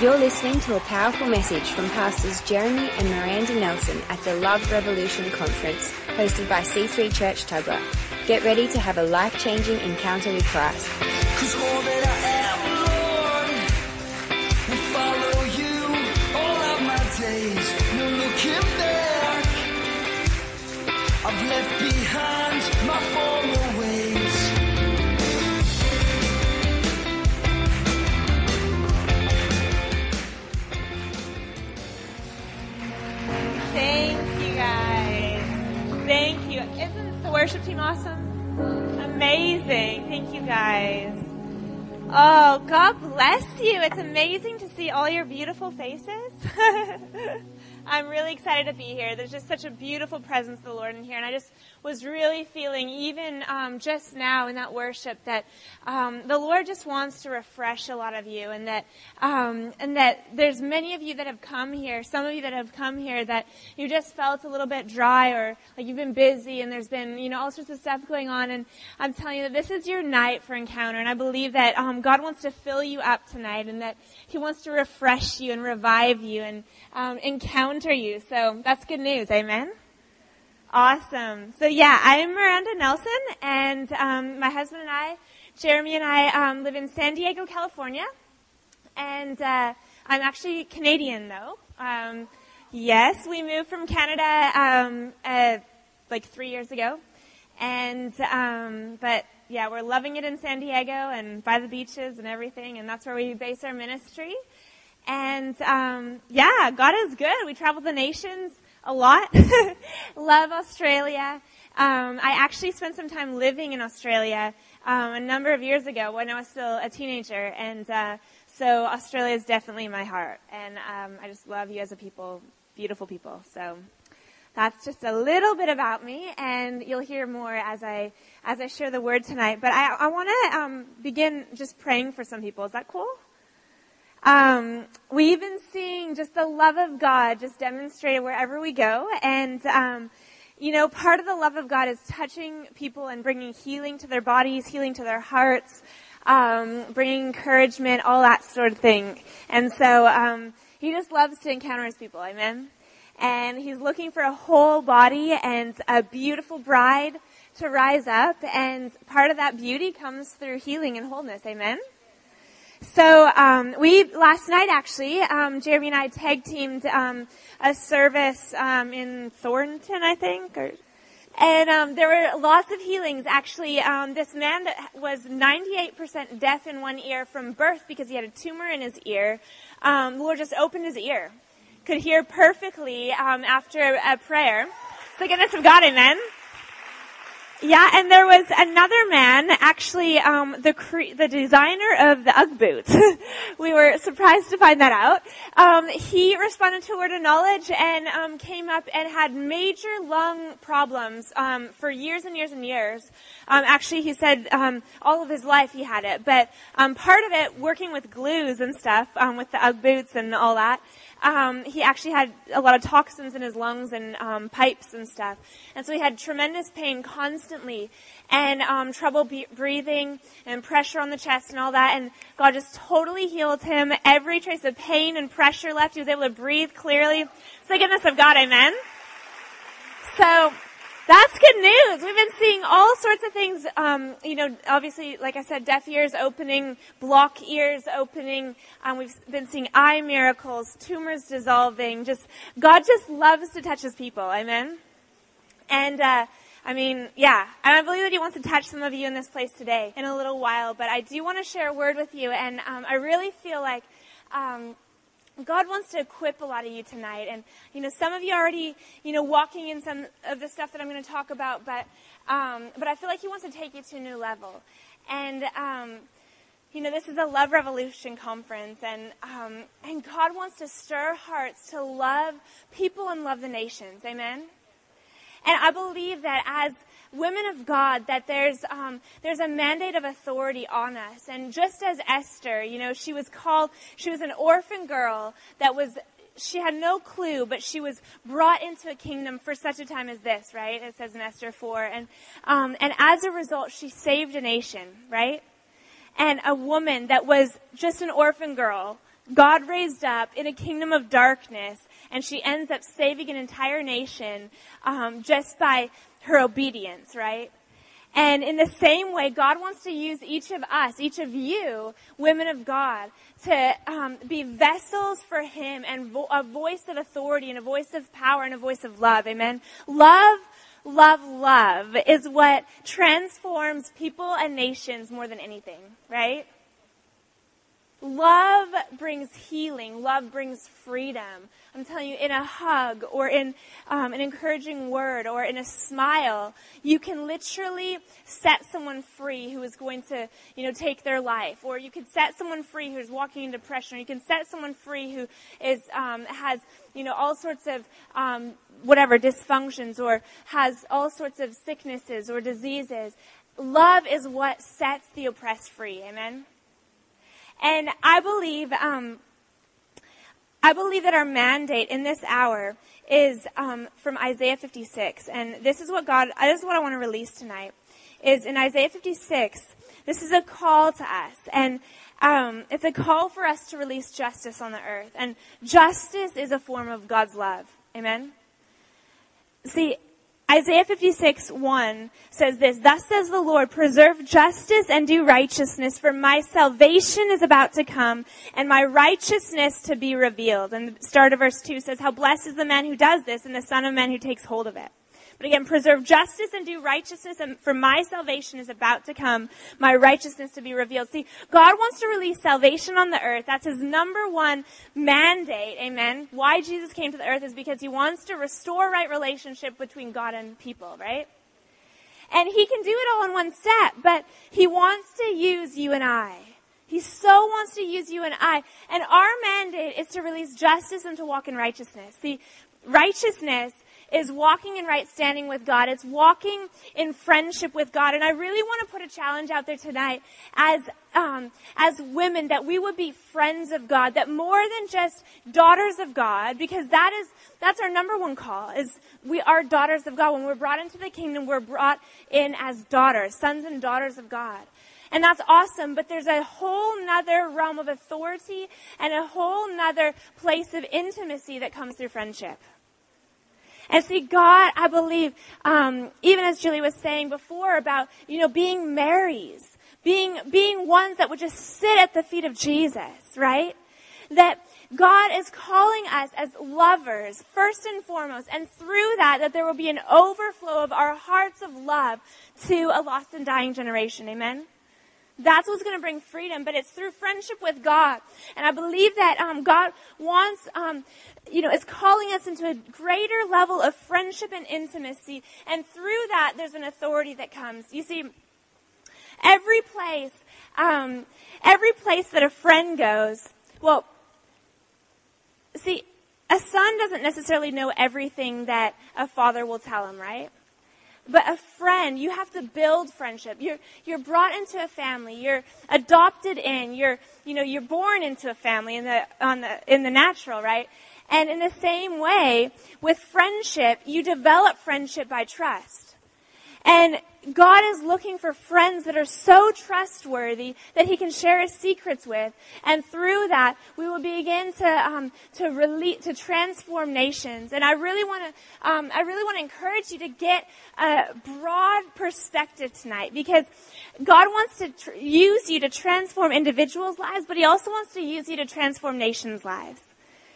You're listening to a powerful message from Pastors Jerame and Miranda Nelson at the Love Revolution Conference, hosted by C3 Church Tuggerah. Get ready to have a life-changing encounter with Christ. I've left behind my worship team awesome? Amazing. Thank you guys. Oh, God bless you. It's amazing to see all your beautiful faces. I'm really excited to be here. There's just such a beautiful presence of the Lord in here, and I just was really feeling, even um, just now in that worship, that um, the Lord just wants to refresh a lot of you, and that um, and that there's many of you that have come here, some of you that have come here that you just felt a little bit dry, or like you've been busy, and there's been you know all sorts of stuff going on, and I'm telling you that this is your night for encounter, and I believe that um, God wants to fill you up tonight, and that He wants to refresh you and revive you and um, encounter you. So that's good news. Amen. Awesome. So yeah, I'm Miranda Nelson, and um, my husband and I, Jerame and I, um, live in San Diego, California, and uh, I'm actually Canadian though. Um, yes, we moved from Canada um, uh, like three years ago, and um, but yeah, we're loving it in San Diego and by the beaches and everything, and that's where we base our ministry. And um, yeah, God is good. We travel the nations a lot. Love Australia. Um, I actually spent some time living in Australia um, a number of years ago when I was still a teenager, and uh, so Australia is definitely my heart. And um, I just love you as a people, beautiful people. So that's just a little bit about me, and you'll hear more as I as I share the word tonight. But I, I want to um, begin just praying for some people. Is that cool? Um, we've been seeing just the love of God just demonstrated wherever we go, and um, you know, part of the love of God is touching people and bringing healing to their bodies, healing to their hearts, um, bringing encouragement, all that sort of thing. And so um, He just loves to encounter His people. Amen. And He's looking for a whole body and a beautiful bride to rise up, and part of that beauty comes through healing and wholeness. Amen. So um, we last night actually, um, Jerame and I tag teamed um, a service um, in Thornton, I think, or, and um, there were lots of healings. Actually, um, this man that was 98% deaf in one ear from birth because he had a tumor in his ear, the Lord just opened his ear, could hear perfectly after a prayer. It's the goodness of God, amen. Yeah, and there was another man, actually, um, the cre- the designer of the UGG boots. we were surprised to find that out. Um, he responded to a word of knowledge and um, came up and had major lung problems um, for years and years and years. Um, actually, he said um, all of his life he had it, but part of it working with glues and stuff with the UGG boots and all that um, he actually had a lot of toxins in his lungs and um, pipes and stuff. And so he had tremendous pain constantly and um, trouble be- breathing and pressure on the chest and all that. And God just totally healed him. Every trace of pain and pressure left. He was able to breathe clearly. It's the goodness of God. Amen. So that's good news. We've been seeing all sorts of things. Um, you know, obviously, like I said, deaf ears opening, block ears opening. Um, we've been seeing eye miracles, tumors dissolving. Just God just loves to touch His people. Amen. And uh, I mean, yeah, and I believe that He wants to touch some of you in this place today in a little while. But I do want to share a word with you, and um, I really feel like. God wants to equip a lot of you tonight. And, you know, some of you already, you know, walking in some of the stuff that I'm going to talk about, but, um, but I feel like He wants to take you to a new level. And, um, you know, this is a Love Revolution conference, and, um, and God wants to stir hearts to love people and love the nations. Amen? And I believe that as women of God that there's um, there's a mandate of authority on us. And just as Esther, you know, she was called, she was an orphan girl that was. She had no clue, but she was brought into a kingdom for such a time as this, right? It says in Esther 4. And, um, and as a result, she saved a nation, right? And a woman that was just an orphan girl God raised up in a kingdom of darkness, and she ends up saving an entire nation um, just by her obedience, right? And in the same way, God wants to use each of us, each of you, women of God, to um, be vessels for Him and vo- a voice of authority and a voice of power and a voice of love. Amen. Love, love, love is what transforms people and nations more than anything, right? Love brings healing. Love brings freedom. I'm telling you, in a hug or in um, an encouraging word or in a smile, you can literally set someone free who is going to, you know, take their life. Or you can set someone free who's walking in depression. Or you can set someone free who is um, has, you know, all sorts of um, whatever dysfunctions or has all sorts of sicknesses or diseases. Love is what sets the oppressed free. Amen. And I believe, um, I believe that our mandate in this hour is um, from Isaiah 56, and this is what God, this is what I want to release tonight. Is in Isaiah 56. This is a call to us, and um, it's a call for us to release justice on the earth. And justice is a form of God's love. Amen. See, Isaiah 56, 1 says this, Thus says the Lord, preserve justice and do righteousness, for my salvation is about to come, and my righteousness to be revealed. And the start of verse 2 says, How blessed is the man who does this, and the son of man who takes hold of it. But again, preserve justice and do righteousness, and for my salvation is about to come, my righteousness to be revealed. See, God wants to release salvation on the earth. That's his number one mandate. Amen. Why Jesus came to the earth is because he wants to restore right relationship between God and people, right? And he can do it all in one step, but he wants to use you and I. He so wants to use you and I. And our mandate is to release justice and to walk in righteousness. See, righteousness is walking in right standing with God. It's walking in friendship with God. And I really want to put a challenge out there tonight as, um, as women that we would be friends of God, that more than just daughters of God, because that is, that's our number one call, is we are daughters of God. When we're brought into the kingdom, we're brought in as daughters, sons and daughters of God. And that's awesome, but there's a whole nother realm of authority and a whole nother place of intimacy that comes through friendship. And see, God, I believe, um, even as Julie was saying before about, you know, being Marys, being, being ones that would just sit at the feet of Jesus, right? That God is calling us as lovers, first and foremost, and through that, that there will be an overflow of our hearts of love to a lost and dying generation. Amen? That's what's going to bring freedom, but it's through friendship with God. And I believe that um, God wants, um, you know, is calling us into a greater level of friendship and intimacy. And through that, there's an authority that comes. You see, every place, um, every place that a friend goes, well, see, a son doesn't necessarily know everything that a father will tell him, right? But a friend, you have to build friendship. You're, you're brought into a family. You're adopted in. You're, you know, you're born into a family in the, on the, in the natural, right? And in the same way, with friendship, you develop friendship by trust. And God is looking for friends that are so trustworthy that He can share His secrets with, and through that we will begin to um, to release, to transform nations. And I really want to um, I really want to encourage you to get a broad perspective tonight because God wants to tr- use you to transform individuals' lives, but He also wants to use you to transform nations' lives.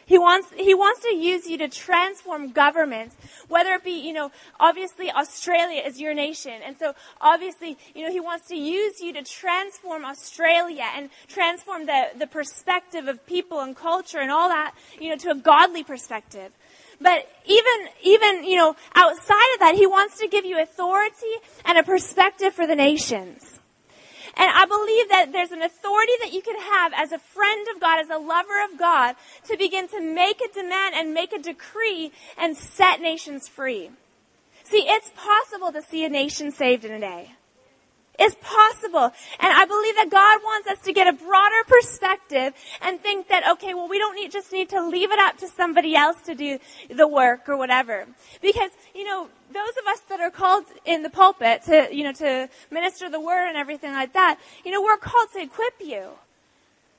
He wants, he wants to use you to transform governments, whether it be, you know, obviously Australia is your nation. And so obviously, you know, he wants to use you to transform Australia and transform the, the perspective of people and culture and all that, you know, to a godly perspective. But even, even, you know, outside of that, he wants to give you authority and a perspective for the nations. And I believe that there's an authority that you can have as a friend of God, as a lover of God, to begin to make a demand and make a decree and set nations free. See, it's possible to see a nation saved in a day. It's possible. And I believe that God wants us to get a broader perspective and think that, okay, well, we don't need, just need to leave it up to somebody else to do the work or whatever. Because, you know, those of us that are called in the pulpit to, you know, to minister the word and everything like that, you know, we're called to equip you.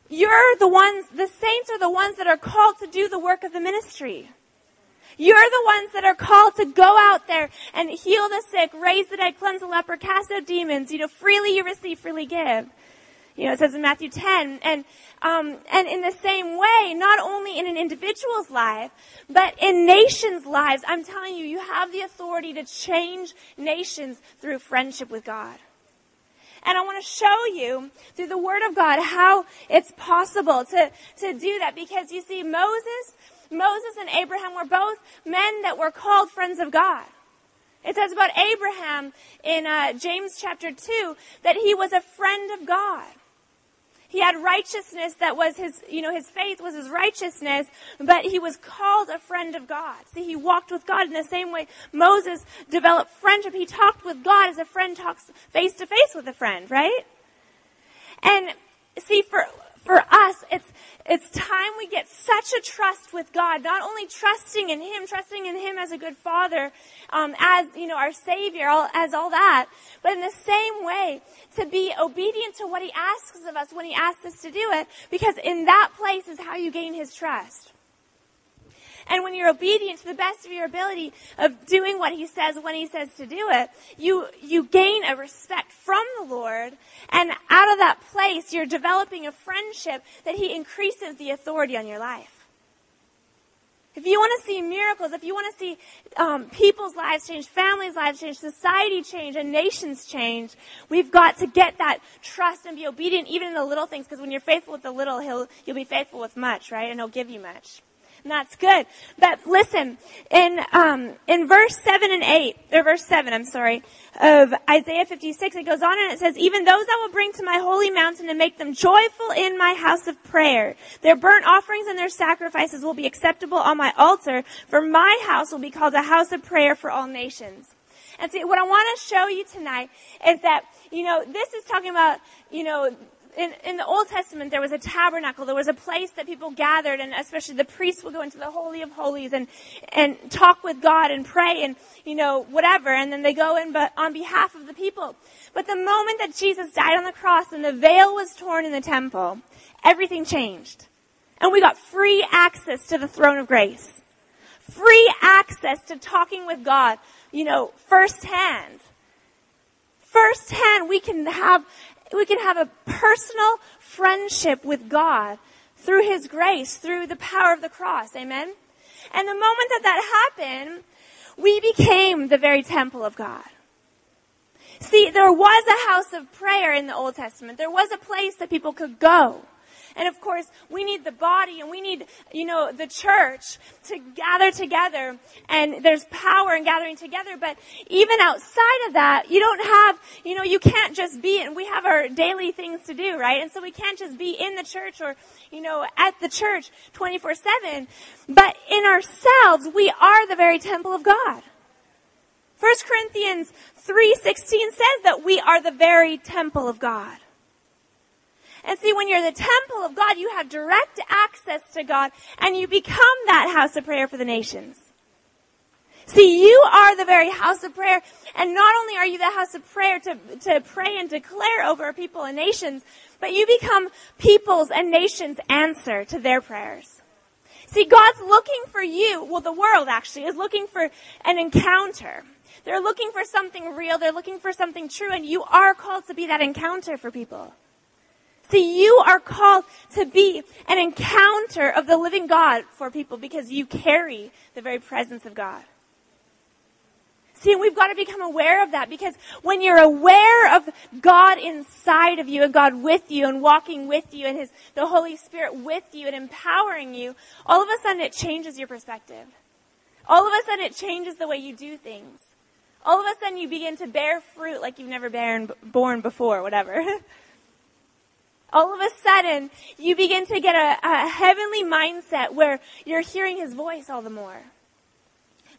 You're the ones, the saints are the ones that are called to do the work of the ministry. You're the ones that are called to go out there and heal the sick, raise the dead, cleanse the leper, cast out demons. You know, freely you receive, freely give. You know, it says in Matthew 10. And, um, and in the same way, not only in an individual's life, but in nations' lives, I'm telling you, you have the authority to change nations through friendship with God. And I want to show you through the Word of God how it's possible to, to do that because you see, Moses, Moses and Abraham were both men that were called friends of God. It says about Abraham in uh, James chapter 2 that he was a friend of God. He had righteousness that was his, you know, his faith was his righteousness, but he was called a friend of God. See, he walked with God in the same way Moses developed friendship. He talked with God as a friend talks face to face with a friend, right? And see, for, for us, it's, it's time we get such a trust with God, not only trusting in Him, trusting in Him as a good Father, um, as, you know, our Savior, all, as all that, but in the same way, to be obedient to what He asks of us when He asks us to do it, because in that place is how you gain His trust. And when you're obedient to the best of your ability of doing what he says when he says to do it, you, you gain a respect from the Lord. And out of that place, you're developing a friendship that he increases the authority on your life. If you want to see miracles, if you want to see um, people's lives change, families' lives change, society change, and nations change, we've got to get that trust and be obedient even in the little things. Because when you're faithful with the little, he'll you'll be faithful with much, right? And he'll give you much that's good. But listen, in um, in verse seven and eight, or verse seven, I'm sorry, of Isaiah 56, it goes on and it says, "Even those I will bring to my holy mountain and make them joyful in my house of prayer. Their burnt offerings and their sacrifices will be acceptable on my altar, for my house will be called a house of prayer for all nations." And see, what I want to show you tonight is that, you know, this is talking about, you know, in, in the Old Testament, there was a tabernacle. There was a place that people gathered, and especially the priests would go into the Holy of Holies and, and talk with God and pray and, you know, whatever. And then they go in but on behalf of the people. But the moment that Jesus died on the cross and the veil was torn in the temple, everything changed. And we got free access to the throne of grace. Free access to talking with God, you know, firsthand firsthand we can have we can have a personal friendship with God through His grace, through the power of the cross. Amen? And the moment that that happened, we became the very temple of God. See, there was a house of prayer in the Old Testament. There was a place that people could go. And of course, we need the body and we need, you know, the church to gather together. And there's power in gathering together. But even outside of that, you don't have, you know, you can't just be, and we have our daily things to do, right? And so we can't just be in the church or, you know, at the church 24-7. But in ourselves, we are the very temple of God. 1 Corinthians 3.16 says that we are the very temple of God. And see, when you're the temple of God, you have direct access to God and you become that house of prayer for the nations. See, you are the very house of prayer. And not only are you the house of prayer to, to pray and declare over people and nations, but you become people's and nations' answer to their prayers. See, God's looking for you, well, the world actually is looking for an encounter. They're looking for something real. They're looking for something true. And you are called to be that encounter for people. See, you are called to be an encounter of the living God for people because you carry the very presence of God. See, we've got to become aware of that because when you're aware of God inside of you and God with you and walking with you and His, the Holy Spirit with you and empowering you, all of a sudden it changes your perspective. All of a sudden it changes the way you do things. All of a sudden you begin to bear fruit like you've never born before, whatever. all of a sudden you begin to get a, a, heavenly mindset where you're hearing his voice all the more.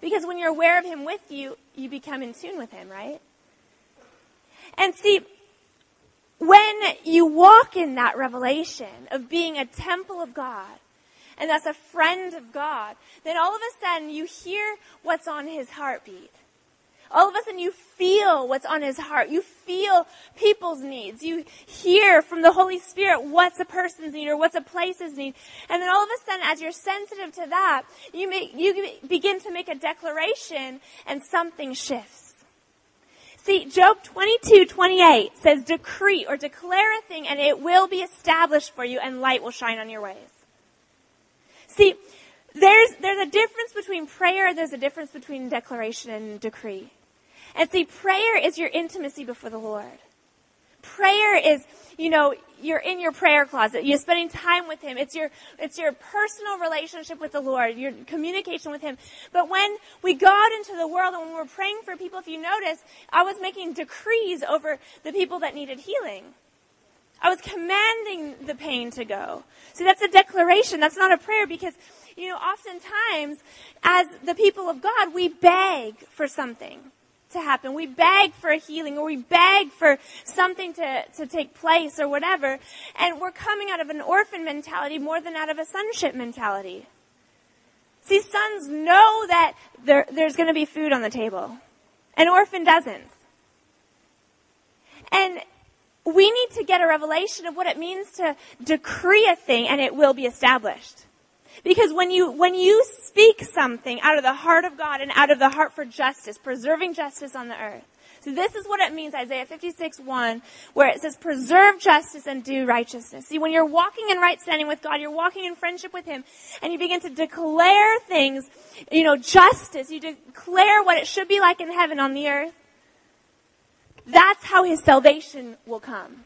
Because when you're aware of him with you, you become in tune with him, right? And see, when you walk in that revelation of being a temple of God, and that's a friend of God, then all of a sudden you hear what's on his heartbeat. All of a sudden you feel what's on his heart. You feel people's needs. You hear from the Holy Spirit what's a person's need or what's a place's need. And then all of a sudden, as you're sensitive to that, you you begin to make a declaration and something shifts. See, Job 22, 28 says, decree or declare a thing and it will be established for you and light will shine on your ways. See, there's, there's a difference between prayer, there's a difference between declaration and decree. And see, prayer is your intimacy before the Lord. Prayer is, you know, you're in your prayer closet. You're spending time with Him. It's your, it's your personal relationship with the Lord, your communication with Him. But when we go out into the world and when we're praying for people, if you notice, I was making decrees over the people that needed healing. I was commanding the pain to go. See, that's a declaration. That's not a prayer because, you know, oftentimes as the people of God, we beg for something to happen. We beg for a healing or we beg for something to, to take place or whatever. And we're coming out of an orphan mentality more than out of a sonship mentality. See, sons know that there, there's going to be food on the table. An orphan doesn't. And we need to get a revelation of what it means to decree a thing and it will be established. Because when you, when you speak something out of the heart of God and out of the heart for justice, preserving justice on the earth. So this is what it means, Isaiah 56, 1, where it says, preserve justice and do righteousness. See, when you're walking in right standing with God, you're walking in friendship with Him, and you begin to declare things, you know, justice, you declare what it should be like in heaven on the earth, that's how His salvation will come.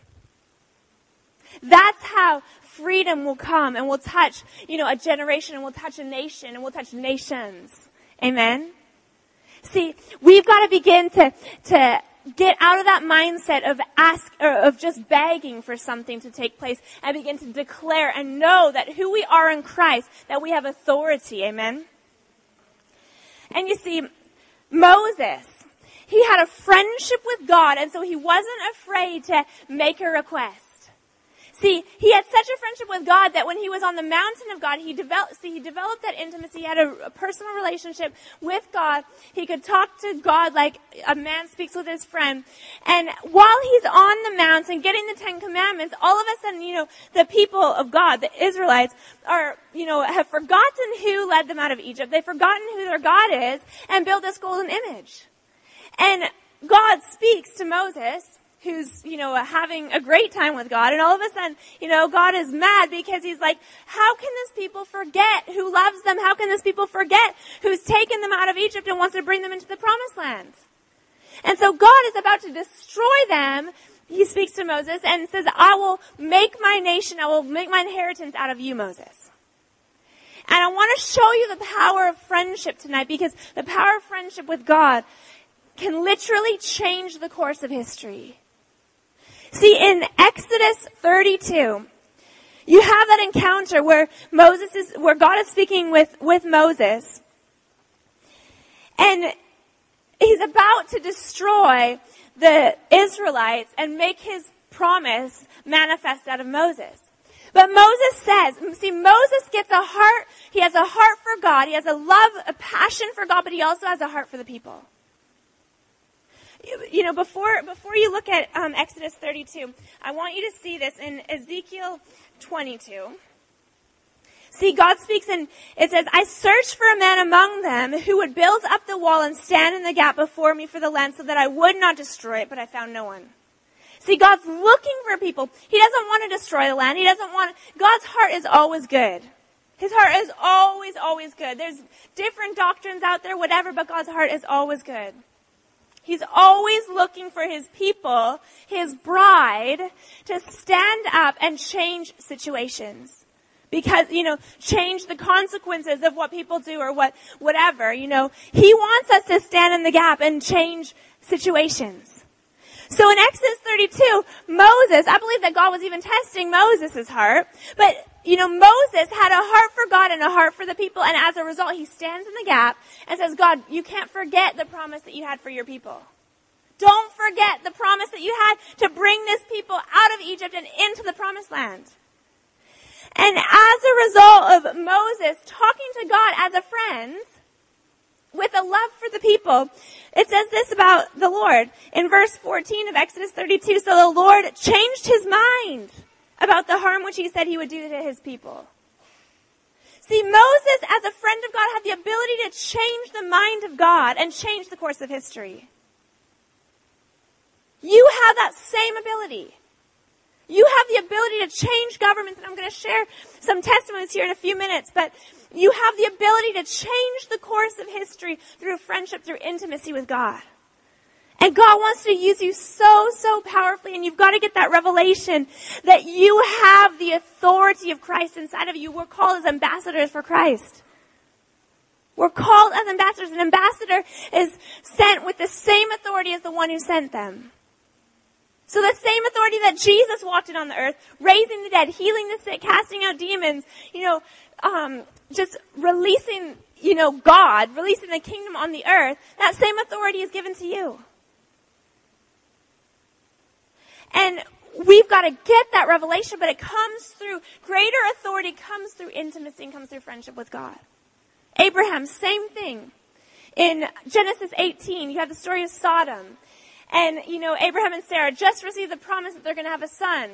That's how freedom will come and will touch, you know, a generation and will touch a nation and will touch nations. Amen? See, we've got to begin to, to get out of that mindset of ask, or of just begging for something to take place and begin to declare and know that who we are in Christ, that we have authority. Amen? And you see, Moses, he had a friendship with God and so he wasn't afraid to make a request. See, he had such a friendship with God that when he was on the mountain of God, he developed, see, he developed that intimacy. He had a, a, personal relationship with God. He could talk to God like a man speaks with his friend. And while he's on the mountain getting the Ten Commandments, all of a sudden, you know, the people of God, the Israelites, are, you know, have forgotten who led them out of Egypt. They've forgotten who their God is and build this golden image. And God speaks to Moses who's, you know, having a great time with God. And all of a sudden, you know, God is mad because he's like, how can this people forget who loves them? How can this people forget who's taken them out of Egypt and wants to bring them into the promised land? And so God is about to destroy them. He speaks to Moses and says, I will make my nation, I will make my inheritance out of you, Moses. And I want to show you the power of friendship tonight because the power of friendship with God can literally change the course of history. See, in Exodus 32, you have that encounter where Moses is, where God is speaking with, with Moses. And he's about to destroy the Israelites and make his promise manifest out of Moses. But Moses says, see, Moses gets a heart, he has a heart for God, he has a love, a passion for God, but he also has a heart for the people you know, before, before you look at um, Exodus 32, I want you to see this in Ezekiel 22. See, God speaks and it says, I searched for a man among them who would build up the wall and stand in the gap before me for the land so that I would not destroy it, but I found no one. See, God's looking for people. He doesn't want to destroy the land. He doesn't want, God's heart is always good. His heart is always, always good. There's different doctrines out there, whatever, but God's heart is always good. He's always looking for his people, his bride, to stand up and change situations. Because, you know, change the consequences of what people do or what, whatever, you know. He wants us to stand in the gap and change situations. So in Exodus 32, Moses, I believe that God was even testing Moses' heart, but you know, Moses had a heart for God and a heart for the people, and as a result, he stands in the gap and says, God, you can't forget the promise that you had for your people. Don't forget the promise that you had to bring this people out of Egypt and into the promised land. And as a result of Moses talking to God as a friend, with a love for the people. It says this about the Lord in verse 14 of Exodus 32. So the Lord changed his mind about the harm which he said he would do to his people. See, Moses, as a friend of God, had the ability to change the mind of God and change the course of history. You have that same ability. You have the ability to change governments, and I'm going to share some testimonies here in a few minutes, but you have the ability to change the course of history through friendship, through intimacy with God. And God wants to use you so, so powerfully, and you've got to get that revelation that you have the authority of Christ inside of you. We're called as ambassadors for Christ. We're called as ambassadors. An ambassador is sent with the same authority as the one who sent them. So the same authority that Jesus walked in on the earth, raising the dead, healing the sick, casting out demons, you know, um, just releasing, you know, God, releasing the kingdom on the earth, that same authority is given to you. And we've got to get that revelation, but it comes through greater authority, comes through intimacy, and comes through friendship with God. Abraham, same thing. In Genesis 18, you have the story of Sodom. And, you know, Abraham and Sarah just received the promise that they're going to have a son.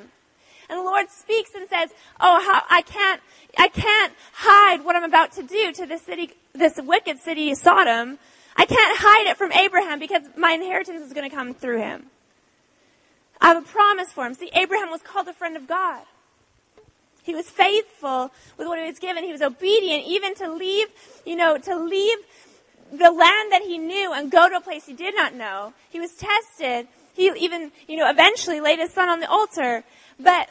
And the Lord speaks and says, "Oh, how, I can't, I can't hide what I'm about to do to this city, this wicked city, Sodom. I can't hide it from Abraham because my inheritance is going to come through him." I have a promise for him. See, Abraham was called a friend of God. He was faithful with what he was given. He was obedient even to leave, you know, to leave the land that he knew and go to a place he did not know. He was tested. He even, you know, eventually laid his son on the altar. But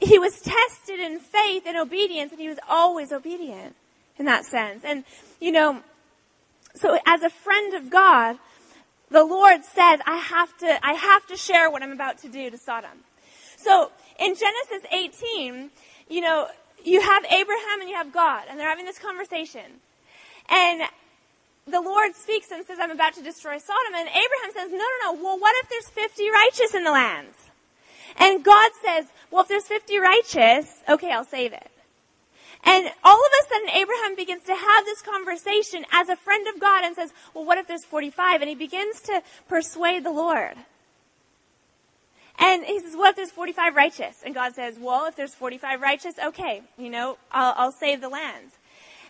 he was tested in faith and obedience and he was always obedient in that sense. And, you know, so as a friend of God, the Lord says, I have to, I have to share what I'm about to do to Sodom. So in Genesis 18, you know, you have Abraham and you have God, and they're having this conversation. And the Lord speaks and says, I'm about to destroy Sodom. And Abraham says, no, no, no. Well, what if there's 50 righteous in the land? And God says, well, if there's 50 righteous, okay, I'll save it. And all of a sudden, Abraham begins to have this conversation as a friend of God and says, well, what if there's 45? And he begins to persuade the Lord. And he says, what if there's 45 righteous? And God says, well, if there's 45 righteous, okay, you know, I'll, I'll save the land.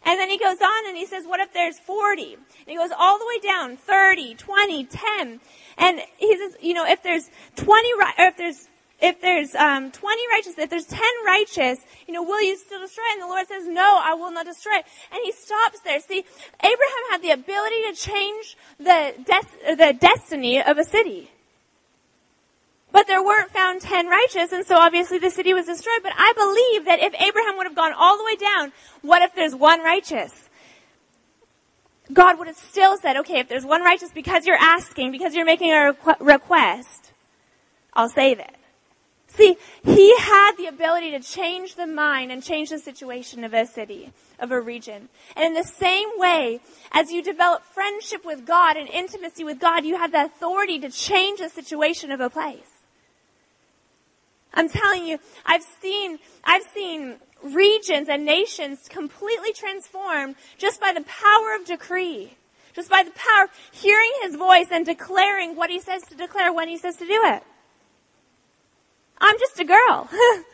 And then he goes on and he says, what if there's 40? And he goes all the way down, 30, 20, 10. And he says, you know, if there's 20, or if there's if there's um, 20 righteous, if there's 10 righteous, you know, will you still destroy? And the Lord says, no, I will not destroy. And he stops there. See, Abraham had the ability to change the, des- the destiny of a city. But there weren't found 10 righteous, and so obviously the city was destroyed. But I believe that if Abraham would have gone all the way down, what if there's one righteous? God would have still said, okay, if there's one righteous because you're asking, because you're making a requ- request, I'll save it. See, he had the ability to change the mind and change the situation of a city, of a region. And in the same way, as you develop friendship with God and intimacy with God, you have the authority to change the situation of a place. I'm telling you, I've seen, I've seen regions and nations completely transformed just by the power of decree. Just by the power of hearing his voice and declaring what he says to declare when he says to do it. I'm just a girl.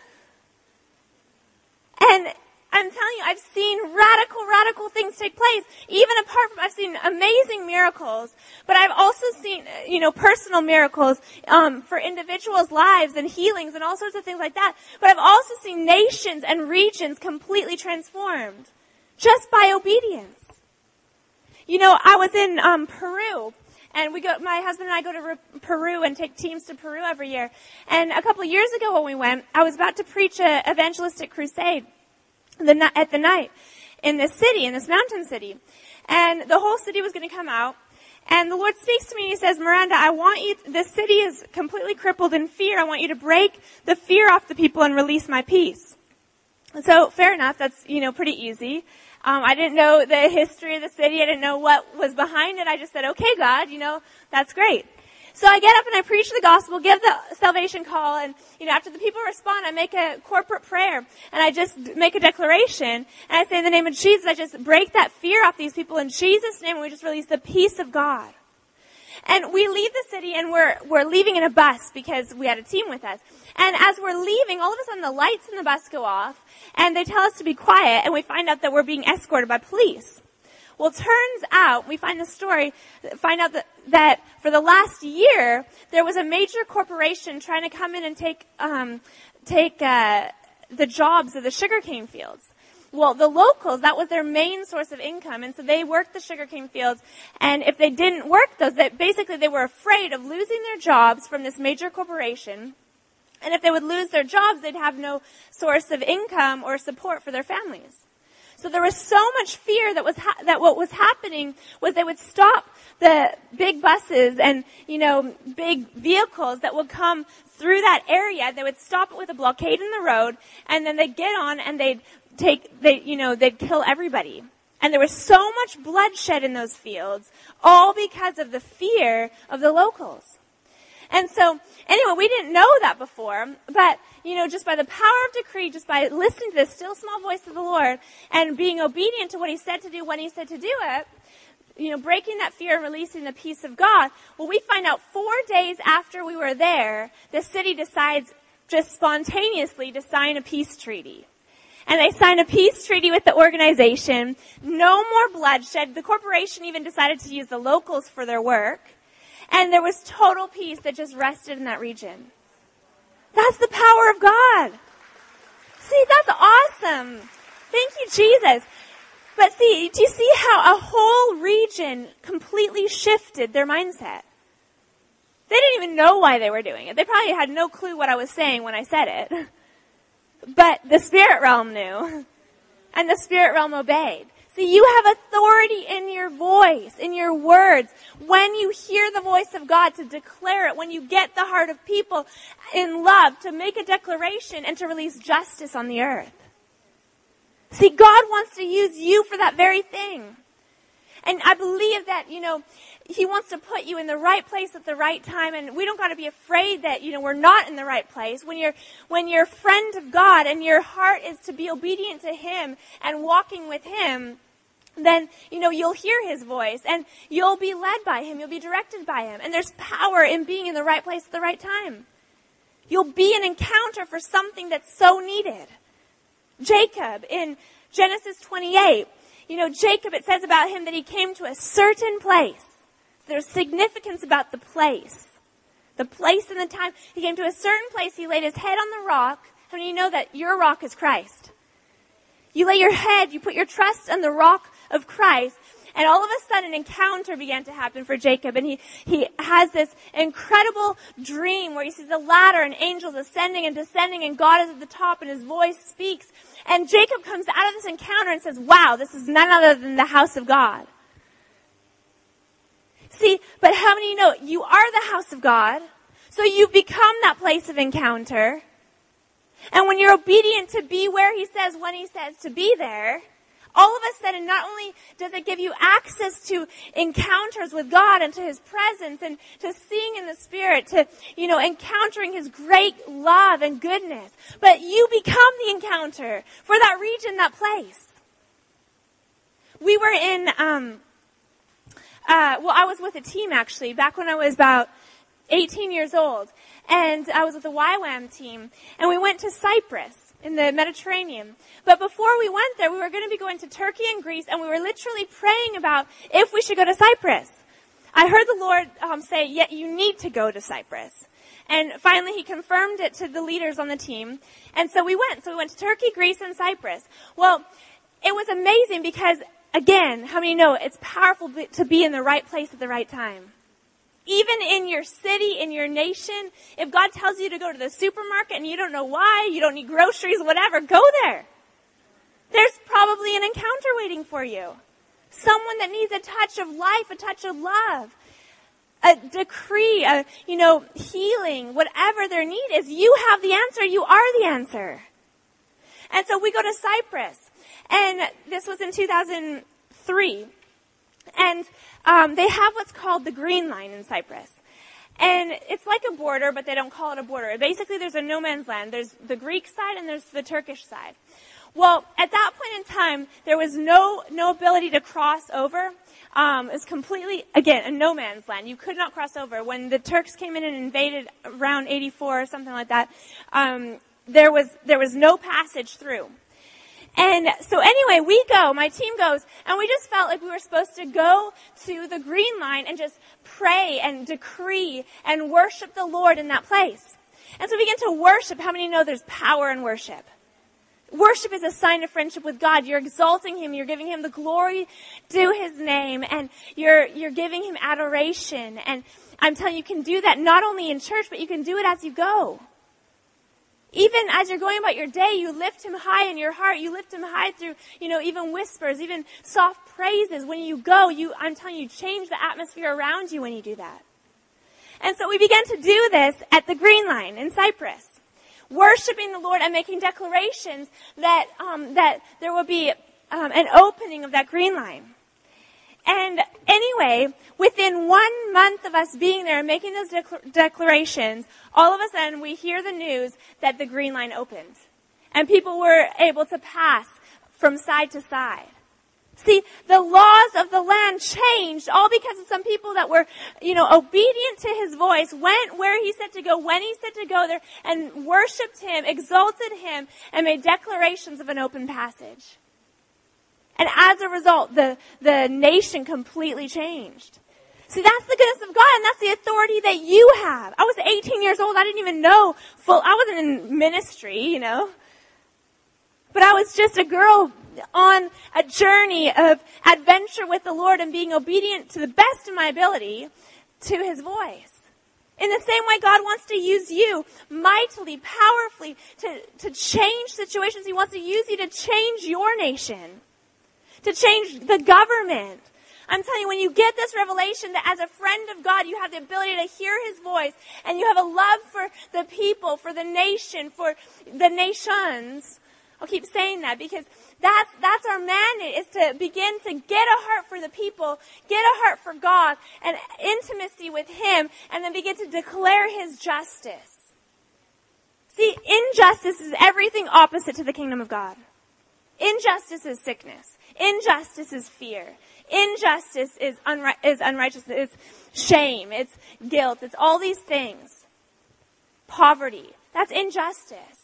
and I'm telling you, I've seen radical, radical things take place. Even apart from, I've seen amazing miracles, but I've also seen, you know, personal miracles, um, for individuals' lives and healings and all sorts of things like that. But I've also seen nations and regions completely transformed just by obedience. You know, I was in, um, Peru and we go, my husband and I go to Peru and take teams to Peru every year. And a couple years ago when we went, I was about to preach an evangelistic crusade the, at the night in this city, in this mountain city. And the whole city was going to come out. And the Lord speaks to me and He says, Miranda, I want you, this city is completely crippled in fear. I want you to break the fear off the people and release my peace. So fair enough. That's, you know, pretty easy. Um, I didn't know the history of the city. I didn't know what was behind it. I just said, okay, God, you know, that's great. So I get up and I preach the gospel, give the salvation call, and you know, after the people respond, I make a corporate prayer, and I just make a declaration, and I say in the name of Jesus, I just break that fear off these people in Jesus' name, and we just release the peace of God. And we leave the city and we're, we're leaving in a bus because we had a team with us. And as we're leaving, all of a sudden the lights in the bus go off and they tell us to be quiet and we find out that we're being escorted by police. Well, turns out, we find the story, find out that, that for the last year, there was a major corporation trying to come in and take, um, take, uh, the jobs of the sugarcane fields. Well, the locals, that was their main source of income, and so they worked the sugarcane fields, and if they didn't work those, that basically they were afraid of losing their jobs from this major corporation, and if they would lose their jobs, they'd have no source of income or support for their families. So there was so much fear that was ha- that what was happening was they would stop the big buses and you know big vehicles that would come through that area. They would stop it with a blockade in the road, and then they'd get on and they'd take, they, you know, they'd kill everybody. And there was so much bloodshed in those fields, all because of the fear of the locals. And so, anyway, we didn't know that before, but, you know, just by the power of decree, just by listening to the still small voice of the Lord and being obedient to what He said to do when He said to do it, you know, breaking that fear and releasing the peace of God, well, we find out four days after we were there, the city decides just spontaneously to sign a peace treaty and they signed a peace treaty with the organization. No more bloodshed. The corporation even decided to use the locals for their work. And there was total peace that just rested in that region. That's the power of God. See, that's awesome. Thank you, Jesus. But see, do you see how a whole region completely shifted their mindset? They didn't even know why they were doing it. They probably had no clue what I was saying when I said it. But the spirit realm knew. And the spirit realm obeyed. See, you have authority in your voice, in your words. When you hear the voice of God to declare it, when you get the heart of people in love to make a declaration and to release justice on the earth. See, God wants to use you for that very thing. And I believe that, you know, he wants to put you in the right place at the right time and we don't got to be afraid that, you know, we're not in the right place. When you're, when you're a friend of God and your heart is to be obedient to Him and walking with Him, then, you know, you'll hear His voice and you'll be led by Him. You'll be directed by Him. And there's power in being in the right place at the right time. You'll be an encounter for something that's so needed. Jacob in Genesis 28, you know, Jacob, it says about him that he came to a certain place there's significance about the place. The place and the time. He came to a certain place. He laid his head on the rock. How you know that your rock is Christ? You lay your head, you put your trust on the rock of Christ. And all of a sudden an encounter began to happen for Jacob and he, he has this incredible dream where he sees a ladder and angels ascending and descending and God is at the top and his voice speaks. And Jacob comes out of this encounter and says, wow, this is none other than the house of God. See, but how many know you are the house of God? So you become that place of encounter. And when you're obedient to be where He says when He says to be there, all of a sudden, not only does it give you access to encounters with God and to His presence and to seeing in the Spirit, to, you know, encountering His great love and goodness, but you become the encounter for that region, that place. We were in, um, uh, well, I was with a team actually back when I was about 18 years old, and I was with the YWAM team, and we went to Cyprus in the Mediterranean. But before we went there, we were going to be going to Turkey and Greece, and we were literally praying about if we should go to Cyprus. I heard the Lord um, say, "Yet you need to go to Cyprus." And finally, He confirmed it to the leaders on the team, and so we went. So we went to Turkey, Greece, and Cyprus. Well, it was amazing because Again, how many know it's powerful to be in the right place at the right time? Even in your city, in your nation, if God tells you to go to the supermarket and you don't know why, you don't need groceries, whatever, go there. There's probably an encounter waiting for you. Someone that needs a touch of life, a touch of love, a decree, a, you know, healing, whatever their need is, you have the answer. You are the answer. And so we go to Cyprus. And this was in 2003. And um, they have what's called the Green Line in Cyprus. And it's like a border, but they don't call it a border. Basically, there's a no man's land. There's the Greek side and there's the Turkish side. Well, at that point in time, there was no, no ability to cross over. Um, it was completely, again, a no man's land. You could not cross over. When the Turks came in and invaded around 84 or something like that, um, there was, there was no passage through. And so anyway, we go, my team goes, and we just felt like we were supposed to go to the green line and just pray and decree and worship the Lord in that place. And so we begin to worship. How many know there's power in worship? Worship is a sign of friendship with God. You're exalting Him. You're giving Him the glory due His name and you're, you're giving Him adoration. And I'm telling you, you can do that not only in church, but you can do it as you go. Even as you're going about your day, you lift him high in your heart. You lift him high through, you know, even whispers, even soft praises. When you go, you, I'm telling you, change the atmosphere around you when you do that. And so we began to do this at the Green Line in Cyprus. Worshiping the Lord and making declarations that, um, that there will be um, an opening of that Green Line. And anyway, within one month of us being there and making those declarations, all of a sudden we hear the news that the green line opened. And people were able to pass from side to side. See, the laws of the land changed all because of some people that were, you know, obedient to his voice, went where he said to go, when he said to go there, and worshiped him, exalted him, and made declarations of an open passage. And as a result, the, the nation completely changed. See, that's the goodness of God and that's the authority that you have. I was 18 years old. I didn't even know full, I wasn't in ministry, you know. But I was just a girl on a journey of adventure with the Lord and being obedient to the best of my ability to His voice. In the same way, God wants to use you mightily, powerfully to, to change situations. He wants to use you to change your nation, to change the government, I'm telling you, when you get this revelation that as a friend of God, you have the ability to hear His voice and you have a love for the people, for the nation, for the nations. I'll keep saying that because that's, that's our mandate is to begin to get a heart for the people, get a heart for God and intimacy with Him and then begin to declare His justice. See, injustice is everything opposite to the kingdom of God. Injustice is sickness. Injustice is fear. Injustice is, unri- is unrighteousness. It's shame. It's guilt. It's all these things. Poverty. That's injustice.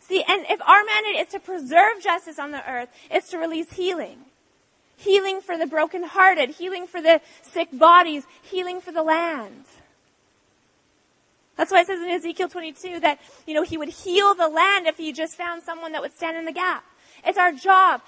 See, and if our mandate is to preserve justice on the earth, it's to release healing. Healing for the brokenhearted, healing for the sick bodies, healing for the land. That's why it says in Ezekiel 22 that, you know, he would heal the land if he just found someone that would stand in the gap. It's our job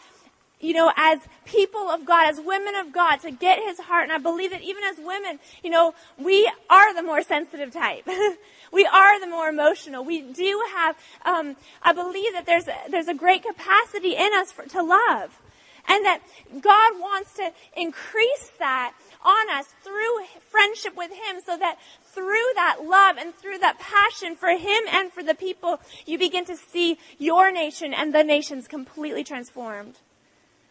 you know, as people of God, as women of God, to get his heart. And I believe that even as women, you know, we are the more sensitive type. we are the more emotional. We do have, um, I believe that there's a, there's a great capacity in us for, to love. And that God wants to increase that on us through friendship with Him so that through that love and through that passion for Him and for the people, you begin to see your nation and the nations completely transformed.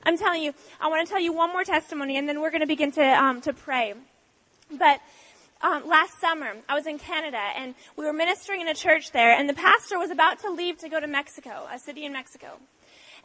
I'm telling you, I want to tell you one more testimony and then we're going to begin to, um, to pray. But, um, last summer, I was in Canada and we were ministering in a church there and the pastor was about to leave to go to Mexico, a city in Mexico.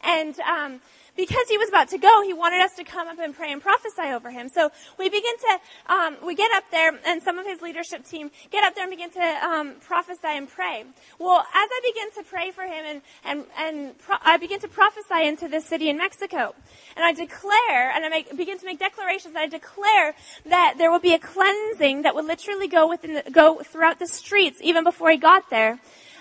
And, um, because he was about to go, he wanted us to come up and pray and prophesy over him. So we begin to, um, we get up there, and some of his leadership team get up there and begin to um, prophesy and pray. Well, as I begin to pray for him, and and and pro- I begin to prophesy into this city in Mexico, and I declare, and I make, begin to make declarations. I declare that there will be a cleansing that will literally go within, the, go throughout the streets, even before he got there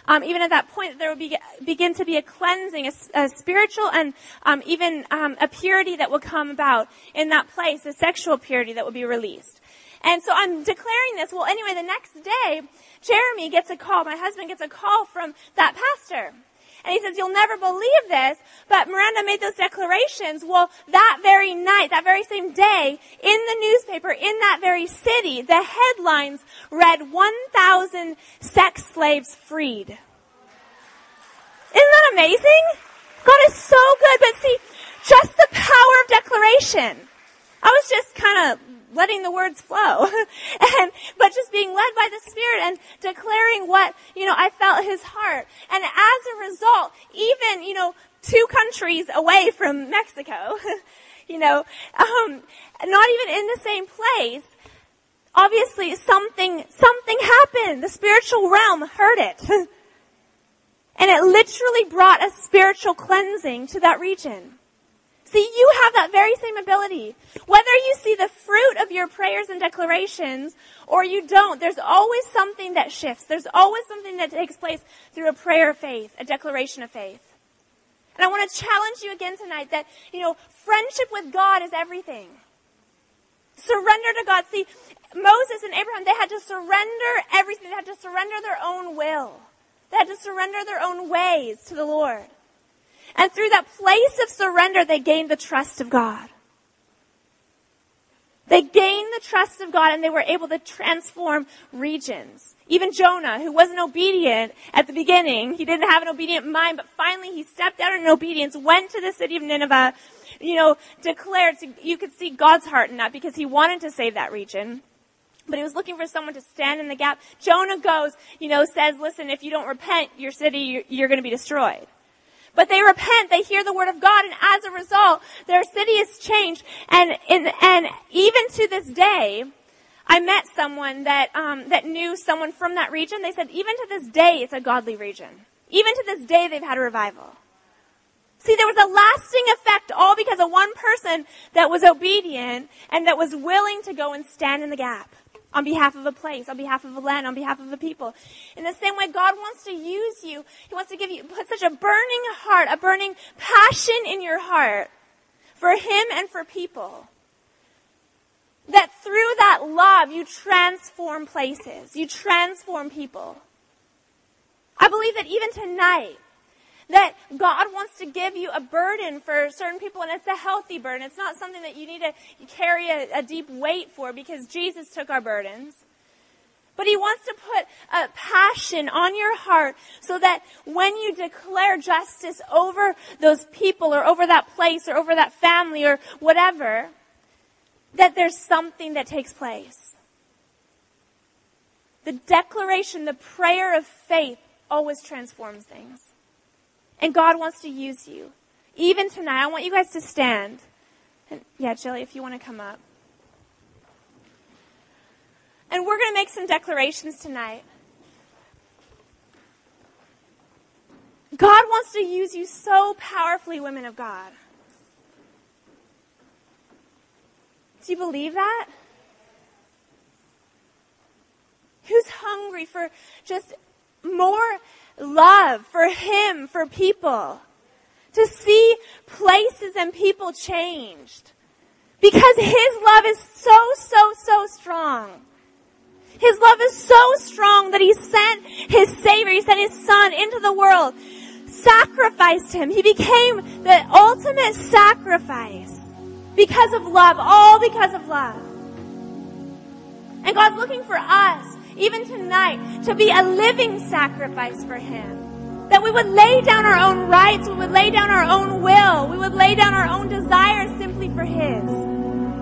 um, even at that point, there will be, begin to be a cleansing, a, a spiritual and um, even um, a purity that will come about in that place, a sexual purity that will be released. And so I'm declaring this. Well, anyway, the next day, Jerame gets a call. My husband gets a call from that pastor. And he says, you'll never believe this, but Miranda made those declarations. Well, that very night, that very same day, in the newspaper, in that very city, the headlines read 1,000 sex slaves freed. Isn't that amazing? God is so good, but see, just the power of declaration. I was just kind of letting the words flow. and, but just being led by the Spirit and declaring what, you know, I felt His heart. And as a result, even, you know, two countries away from Mexico, you know, um, not even in the same place, obviously something, something happened. The spiritual realm heard it. and it literally brought a spiritual cleansing to that region. See, you have that very same ability. Whether you see the fruit of your prayers and declarations or you don't, there's always something that shifts. There's always something that takes place through a prayer of faith, a declaration of faith. And I want to challenge you again tonight that, you know, friendship with God is everything. Surrender to God. See, Moses and Abraham, they had to surrender everything. They had to surrender their own will. They had to surrender their own ways to the Lord. And through that place of surrender, they gained the trust of God. They gained the trust of God and they were able to transform regions. Even Jonah, who wasn't obedient at the beginning, he didn't have an obedient mind, but finally he stepped out in obedience, went to the city of Nineveh, you know, declared, you could see God's heart in that because he wanted to save that region. But he was looking for someone to stand in the gap. Jonah goes, you know, says, listen, if you don't repent, your city, you're, you're going to be destroyed. But they repent, they hear the word of God, and as a result, their city is changed. And, in, and even to this day, I met someone that, um, that knew someone from that region. They said, even to this day, it's a godly region. Even to this day, they've had a revival. See, there was a lasting effect all because of one person that was obedient and that was willing to go and stand in the gap on behalf of a place, on behalf of a land, on behalf of a people. In the same way, God wants to use you. He wants to give you, put such a burning heart, a burning passion in your heart for Him and for people. That through that love, you transform places. You transform people. I believe that even tonight, that God wants to give you a burden for certain people and it's a healthy burden. It's not something that you need to carry a, a deep weight for because Jesus took our burdens. But he wants to put a passion on your heart so that when you declare justice over those people or over that place or over that family or whatever, that there's something that takes place. The declaration, the prayer of faith always transforms things. And God wants to use you. Even tonight, I want you guys to stand. And yeah, Jilly, if you want to come up. And we're going to make some declarations tonight. God wants to use you so powerfully, women of God. Do you believe that? Who's hungry for just more love for Him, for people. To see places and people changed. Because His love is so, so, so strong. His love is so strong that He sent His Savior, He sent His Son into the world, sacrificed Him. He became the ultimate sacrifice because of love, all because of love. And God's looking for us even tonight, to be a living sacrifice for Him. That we would lay down our own rights, we would lay down our own will, we would lay down our own desires simply for His.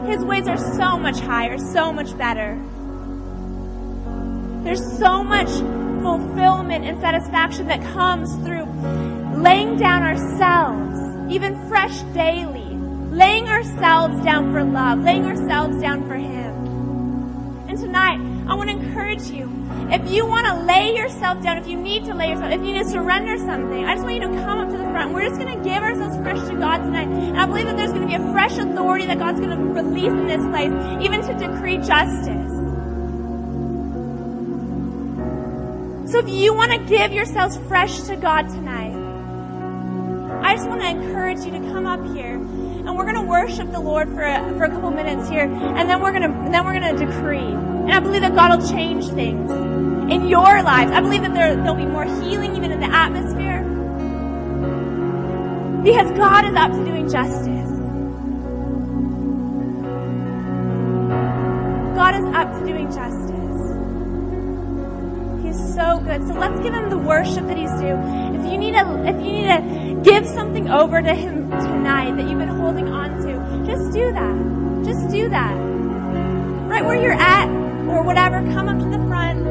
His ways are so much higher, so much better. There's so much fulfillment and satisfaction that comes through laying down ourselves, even fresh daily, laying ourselves down for love, laying ourselves down for Him. And tonight, I want to encourage you. If you want to lay yourself down, if you need to lay yourself, if you need to surrender something, I just want you to come up to the front. We're just going to give ourselves fresh to God tonight. And I believe that there's going to be a fresh authority that God's going to release in this place, even to decree justice. So if you want to give yourselves fresh to God tonight, I just want to encourage you to come up here and we're going to worship the Lord for a, for a couple minutes here and then we're going to, then we're going to decree. And I believe that God will change things in your lives. I believe that there, there'll be more healing even in the atmosphere. Because God is up to doing justice. God is up to doing justice. He's so good. So let's give him the worship that he's due. If you need to, if you need to give something over to him tonight that you've been holding on to, just do that. Just do that. right where you're at or whatever, come up to the front.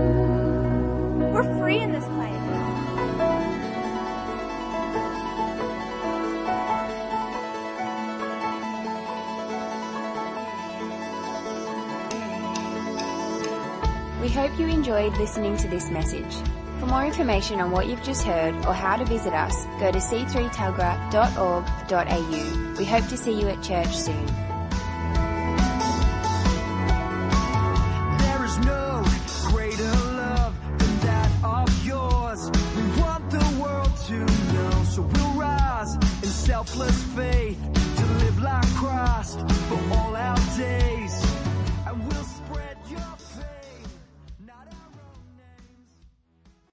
We're free in this place. We hope you enjoyed listening to this message. For more information on what you've just heard or how to visit us, go to c3tuggerah.org.au. We hope to see you at church soon.